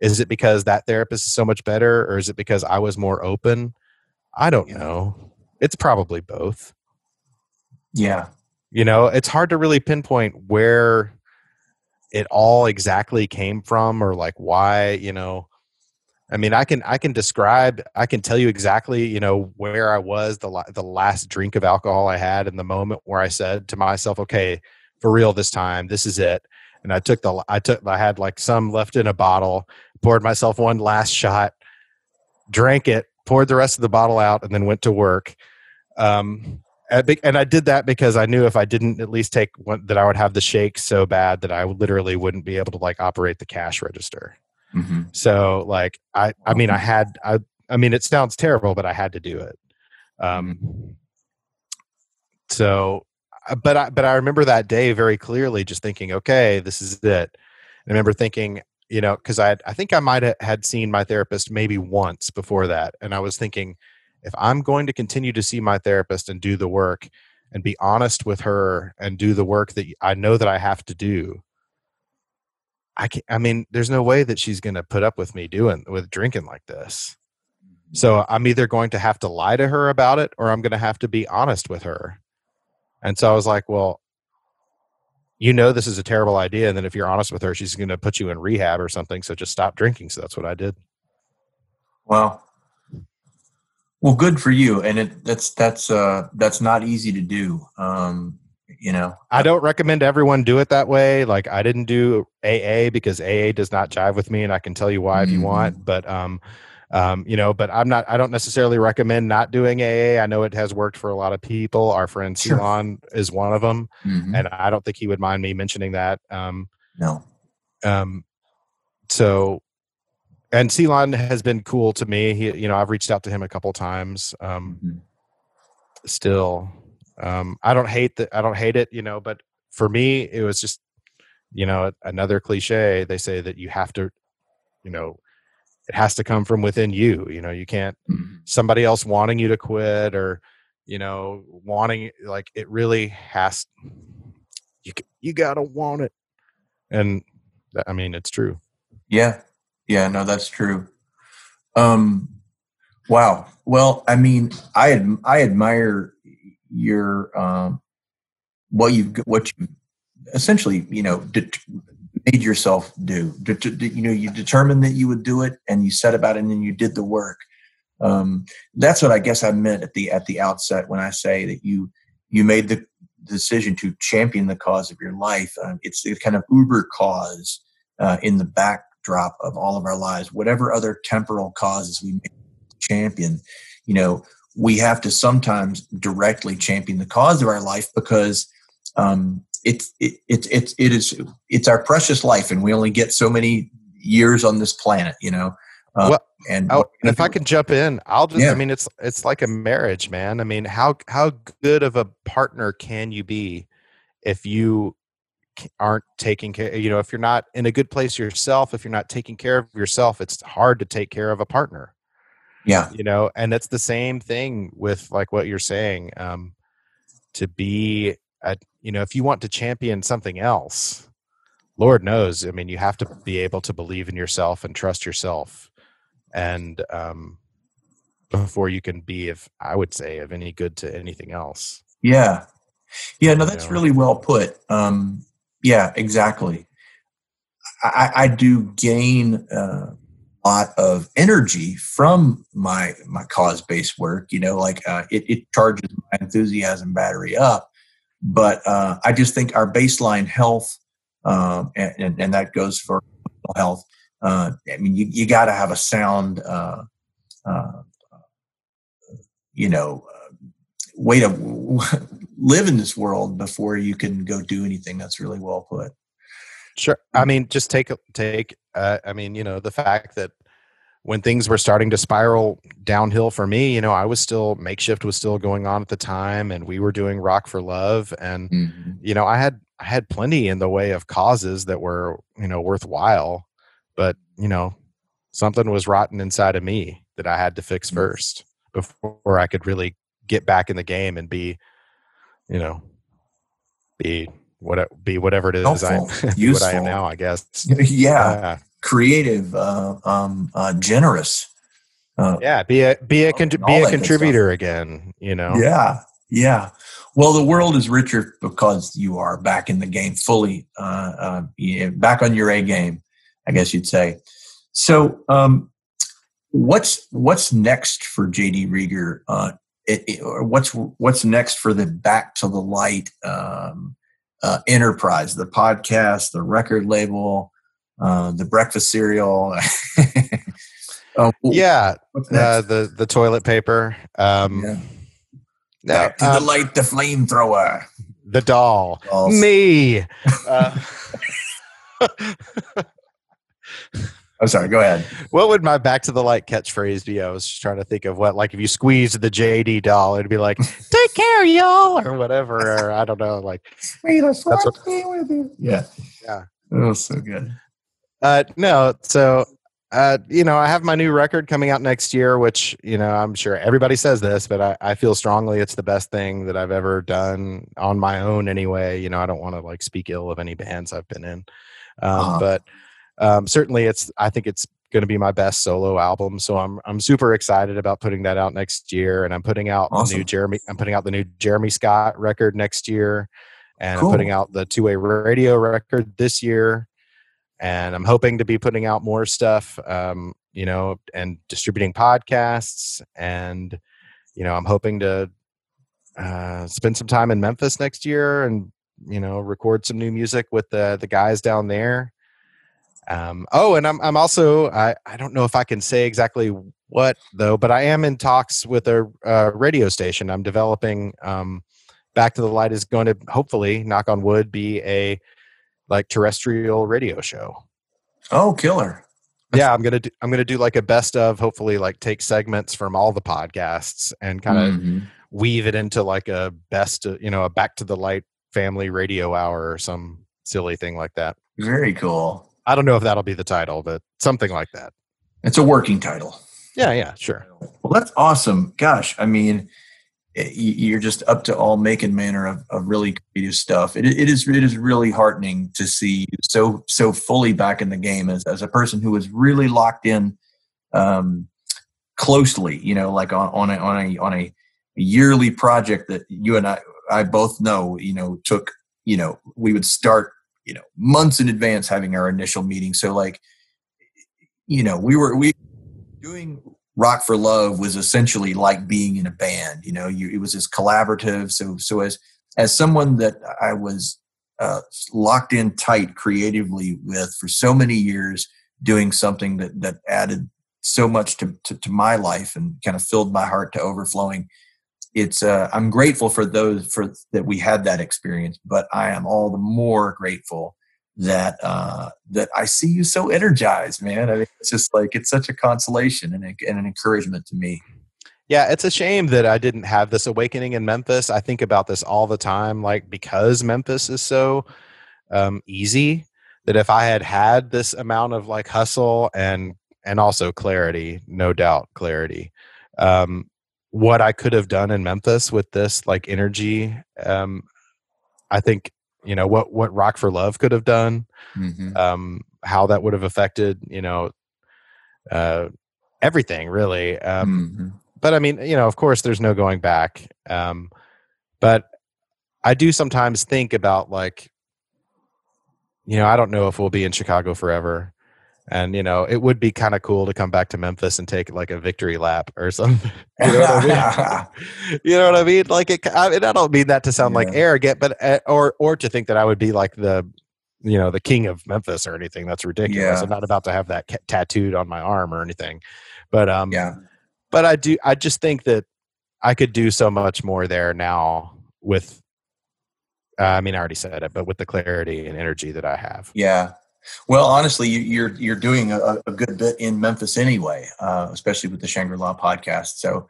Is it because that therapist is so much better or is it because i was more open? I don't know. It's probably both. Yeah. You know it's hard to really pinpoint where it all exactly came from or like why you know? I mean i can i can describe i can tell you exactly you know where i was the the last drink of alcohol i had in the moment where i said to myself okay for real this time this is it and i took the i took i had like some left in a bottle poured myself one last shot drank it poured the rest of the bottle out and then went to work um and I did that because I knew if I didn't at least take one, that I would have the shake so bad that I literally wouldn't be able to like operate the cash register. Mm-hmm. So like I, I mean, I had, I, I mean, it sounds terrible, but I had to do it. Um, mm-hmm. so, Uh, but I, but I remember that day very clearly, just thinking, okay, this is it. And I remember thinking, you know, because I, I think I might have had seen my therapist maybe once before that, and I was thinking if I'm going to continue to see my therapist and do the work and be honest with her and do the work that I know that I have to do, I can I mean, there's no way that she's going to put up with me doing with drinking like this. Mm-hmm. So I'm either going to have to lie to her about it or I'm going to have to be honest with her. And so I was like, well, you know this is a terrible idea and then if you're honest with her she's going to put you in rehab or something so just stop drinking so that's what i did well well, good for you, and it that's that's uh that's not easy to do. Um, you know, I don't recommend everyone do it that way. Like I didn't do AA because AA does not jive with me, and I can tell you why mm-hmm. if you want. Mm-hmm. But um, um, you know, but I'm not. I don't necessarily recommend not doing AA. I know it has worked for a lot of people. Our friend sure. Ceylon is one of them, mm-hmm. and I don't think he would mind me mentioning that. Um, no. Um, so and Ceylon has been cool to me. He, you know, I've reached out to him a couple times. Um, mm-hmm. Still, um, I don't hate that. I don't hate it, you know. But for me, it was just, you know, another cliche. They say that you have to, you know, it has to come from within you. You know, you can't mm-hmm. somebody else wanting you to quit or, you know, wanting like it really has. You you gotta want it, and I mean it's true. Yeah, yeah, no, that's true. Um, wow. Well, I mean, I ad- I admire your um, what you've what you essentially you know det- made yourself do. You know, you determined that you would do it, and you set about it, and then you did the work. Um, that's what I guess I meant at the at the outset when I say that you you made the decision to champion the cause of your life. Um, it's the kind of uber cause uh, in the backdrop of all of our lives, whatever other temporal causes we may champion, you know, we have to sometimes directly champion the cause of our life because um, it's it, it, it, it is it's our precious life, and we only get so many years on this planet, you know. Uh, well, and can if I can jump in, I'll just. Yeah. I mean, it's it's like a marriage, man. I mean, how how good of a partner can you be if you aren't taking care? You know, if you're not in a good place yourself, if you're not taking care of yourself, it's hard to take care of a partner. yeah, you know and it's the same thing with like what you're saying um to be you know if you want to champion something else lord knows i mean you have to be able to believe in yourself and trust yourself and um before you can be if i would say of any good to anything else yeah, yeah. No, that's Yeah. really well put. Um, yeah, exactly. I, I I do gain uh, a lot of energy from my my cause based work. You know, like uh, it, it charges my enthusiasm battery up. But uh, I just think our baseline health, um, and, and and that goes for mental health. Uh, I mean, you you got to have a sound, uh, uh, you know, uh, way to live in this world before you can go do anything. That's really well put. Sure. I mean, just take take. Uh, I mean, you know, the fact that when things were starting to spiral downhill for me, you know, I was still makeshift was still going on at the time, and we were doing Rock for Love, and you know, I had I had plenty in the way of causes that were you know worthwhile, but you know, something was rotten inside of me that I had to fix Mm. first before I could really get back in the game and be, you know, be what be whatever it is I be what I am now. I guess. yeah, creative, uh, um, uh, generous. Uh, yeah. Be a be a con- be a contributor again. You know. Yeah, yeah. Well, the world is richer because you are back in the game fully, uh, uh, yeah, back on your A game, I guess you'd say. So, um, what's what's next for JD Reager? Uh, it, it- or what's what's next for the Back to the Light um, uh, enterprise? The podcast, the record label, uh, the breakfast cereal. uh, Yeah. Uh, the the toilet paper. Um, Yeah. no, Back to the um, light, the flamethrower. the doll. Dolls. Me. Uh, I'm sorry. Go ahead. what would my back to the light catchphrase be? I was just trying to think of what, like, if you squeezed the JD doll, it'd be like, "Take care, y'all," or whatever. Or I don't know. Like, Wait, I That's what- with you. Yeah. Yeah. That was so good. Uh, no. So, uh, you know, I have my new record coming out next year, which you know, I'm sure everybody says this, but I, I feel strongly it's the best thing that I've ever done on my own. Anyway, you know, I don't want to like speak ill of any bands I've been in, um, Uh-huh. but um, certainly it's. I think it's going to be my best solo album. So I'm I'm super excited about putting that out next year, and I'm putting out the new Jeremy. I'm putting out the new Jeremy Scott record next year, and Cool. I'm putting out the two way radio record this year, and I'm hoping to be putting out more stuff. Um, you know, and distributing podcasts, and you know, I'm hoping to uh, spend some time in Memphis next year, and you know, record some new music with the the guys down there. Um, oh, and I'm I'm also I I don't know if I can say exactly what though, but I am in talks with a, uh radio station. I'm developing. Um, Back to the Light is going to hopefully, knock on wood, be a like terrestrial radio show. Oh, killer. yeah, I'm gonna do, I'm gonna do like a best of. Hopefully, like take segments from all the podcasts and kind of Mhm. weave it into like a best, uh, you know, a Back to the Light family radio hour or some silly thing like that. Very cool. I don't know if that'll be the title, but something like that. It's a working title. Yeah, yeah, sure. Well, that's awesome. Gosh, I mean, you're just up to all make and manner of, of really creative stuff. It, it is it is really heartening to see you so so fully back in the game as as a person who was really locked in um, closely. You know, like on on a on a on a yearly project that you and I I both know. You know, took you know we would start you know months in advance having our initial meeting. So like you know we were we doing rock for love was essentially like being in a band you know you, it was as collaborative. So so as as someone that i was uh, locked in tight creatively with for so many years doing something that that added so much to, to, to my life and kind of filled my heart to overflowing it's uh, i'm grateful for those for that we had that experience but i am all the more grateful that uh, that I see you so energized, man. I mean, it's just like it's such a consolation and, a, and an encouragement to me. Yeah, it's a shame that I didn't have this awakening in Memphis. I think about this all the time, like because Memphis is so um, easy that if I had had this amount of like hustle and and also clarity, no doubt clarity, um, what I could have done in Memphis with this like energy, um, I think you know what what Rock for Love could have done, mm-hmm. um, how that would have affected you know uh, everything really. Um, mm-hmm. But I mean, you know, of course, there's no going back. Um, but I do sometimes think about like, you know, I don't know if we'll be in Chicago forever and you know it would be kind of cool to come back to memphis and take like a victory lap or something. You know what i mean? You know what i mean? Like it I, mean, I don't mean that to sound yeah. like arrogant but uh, or or to think that i would be like the you know the king of memphis or anything that's ridiculous. Yeah. i'm not about to have that ca- tattooed on my arm or anything. But um yeah. but i do i just think that i could do so much more there now with uh, i mean i already said it but with the clarity and energy that i have. Yeah well, honestly, you're you're doing a, a good bit in Memphis anyway, uh, especially with the Shangri La podcast. So,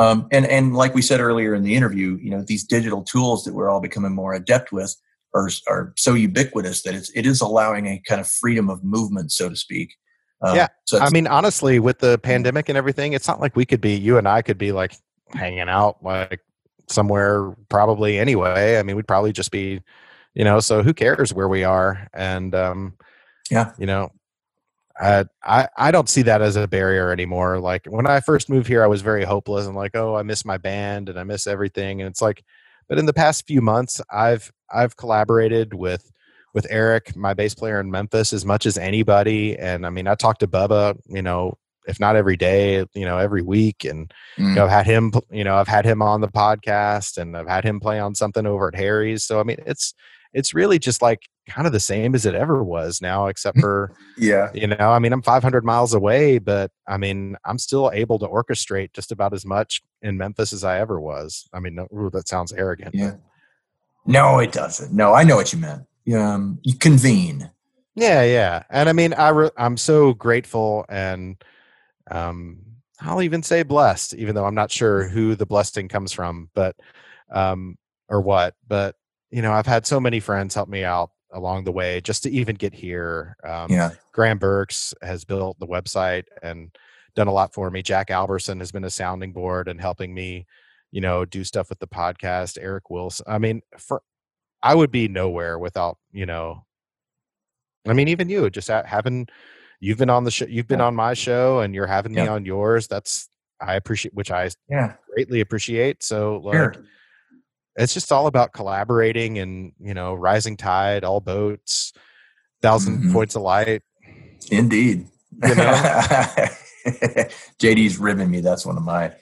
um, and and like we said earlier in the interview, you know, these digital tools that we're all becoming more adept with are are so ubiquitous that it's it is allowing a kind of freedom of movement, so to speak. Um, yeah, so I mean, honestly, with the pandemic and everything, it's not like we could be you and I could be like hanging out like somewhere probably anyway. I mean, we'd probably just be you know so who cares where we are and um yeah you know I, I I don't see that as a barrier anymore. Like when I first moved here, I was very hopeless and like, oh, I miss my band and I miss everything. And it's like, but in the past few months, I've I've collaborated with with Eric, my bass player in Memphis, as much as anybody. And I mean, I talked to Bubba, you know, if not every day, you know, every week. And mm. you know, I've had him, you know, I've had him on the podcast, and I've had him play on something over at Harry's. So I mean, it's it's really just like kind of the same as it ever was now, except for, yeah, you know, I mean, I'm 500 miles away, but I mean, I'm still able to orchestrate just about as much in Memphis as I ever was. I mean, ooh, that sounds arrogant. Yeah. No, it doesn't. No, I know what you meant. Um, you convene. Yeah, yeah, and I mean, I re- I'm so grateful, and um, I'll even say blessed, even though I'm not sure who the blessing comes from, but um, or what. But you know, I've had so many friends help me out along the way just to even get here. Um, yeah. Graham Burks has built the website and done a lot for me. Jack Alberson has been a sounding board and helping me, you know, do stuff with the podcast. Eric Wilson. I mean, for I would be nowhere without, you know, I mean, even you just having, you've been on the show, you've been on my show and you're having yeah. me on yours. That's, I appreciate, which I yeah. greatly appreciate. So like, sure it's just all about collaborating and you know rising tide all boats 1000 mm-hmm. points of light. Indeed. You know? Jd's ribbing me that's one of my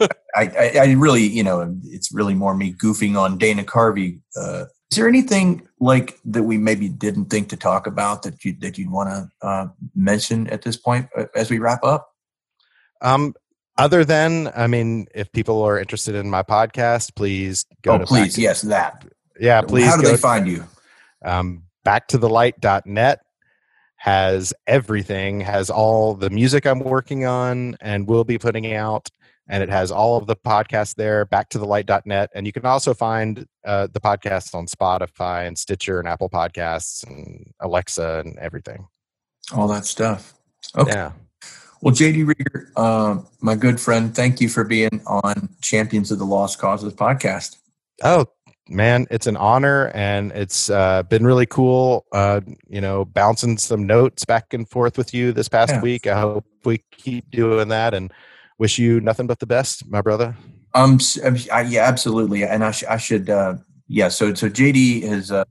I, I, I, really you know it's really more me goofing on dana carvey uh, is there anything like that we maybe didn't think to talk about that you that you'd want to uh, mention at this point uh, as we wrap up? Um other than i mean if people are interested in my podcast please go oh, to please yes that. Yeah please how do they find you? Um, back to the light.net has everything has all the music i'm working on and will be putting out and it has all of the podcasts there back to the light.net and you can also find uh, the podcasts on spotify and stitcher and apple podcasts and alexa and everything. All that stuff. Okay. Yeah well, JD Reager, uh, my good friend, thank you for being on Champions of the Lost Causes podcast. Oh, man, it's an honor and it's uh, been really cool, uh, you know, bouncing some notes back and forth with you this past yeah. week. I hope we keep doing that and wish you nothing but the best, my brother. Um, I, yeah, absolutely. And I, sh- I should, uh, yeah. So, so JD has uh,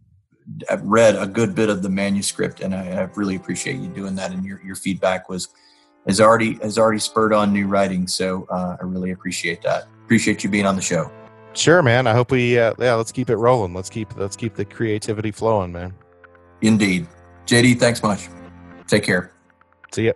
read a good bit of the manuscript, and I, I really appreciate you doing that. And your your feedback was has already has already spurred on new writing. So uh, I really appreciate that. Appreciate you being on the show. Sure, man. I hope we uh, yeah let's keep it rolling. Let's keep let's keep the creativity flowing, man. Indeed, JD. Thanks much. Take care. See ya.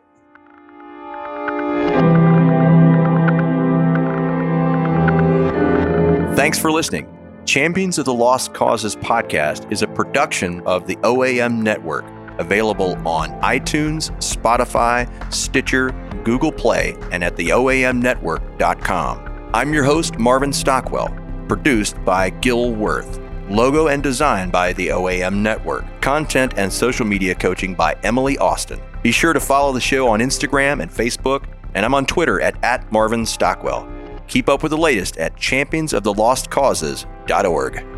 Thanks for listening. Champions of the Lost Causes podcast is a production of the OAM Network, available on iTunes, Spotify, Stitcher, Google Play, and at the OAMnetwork.com. I'm your host, Marvin Stockwell, produced by Gil Worth. Logo and design by the OAM Network. Content and social media coaching by Emily Austin. Be sure to follow the show on Instagram and Facebook, and I'm on Twitter at, at Marvin Stockwell. Keep up with the latest at championsoftheLostCauses.org.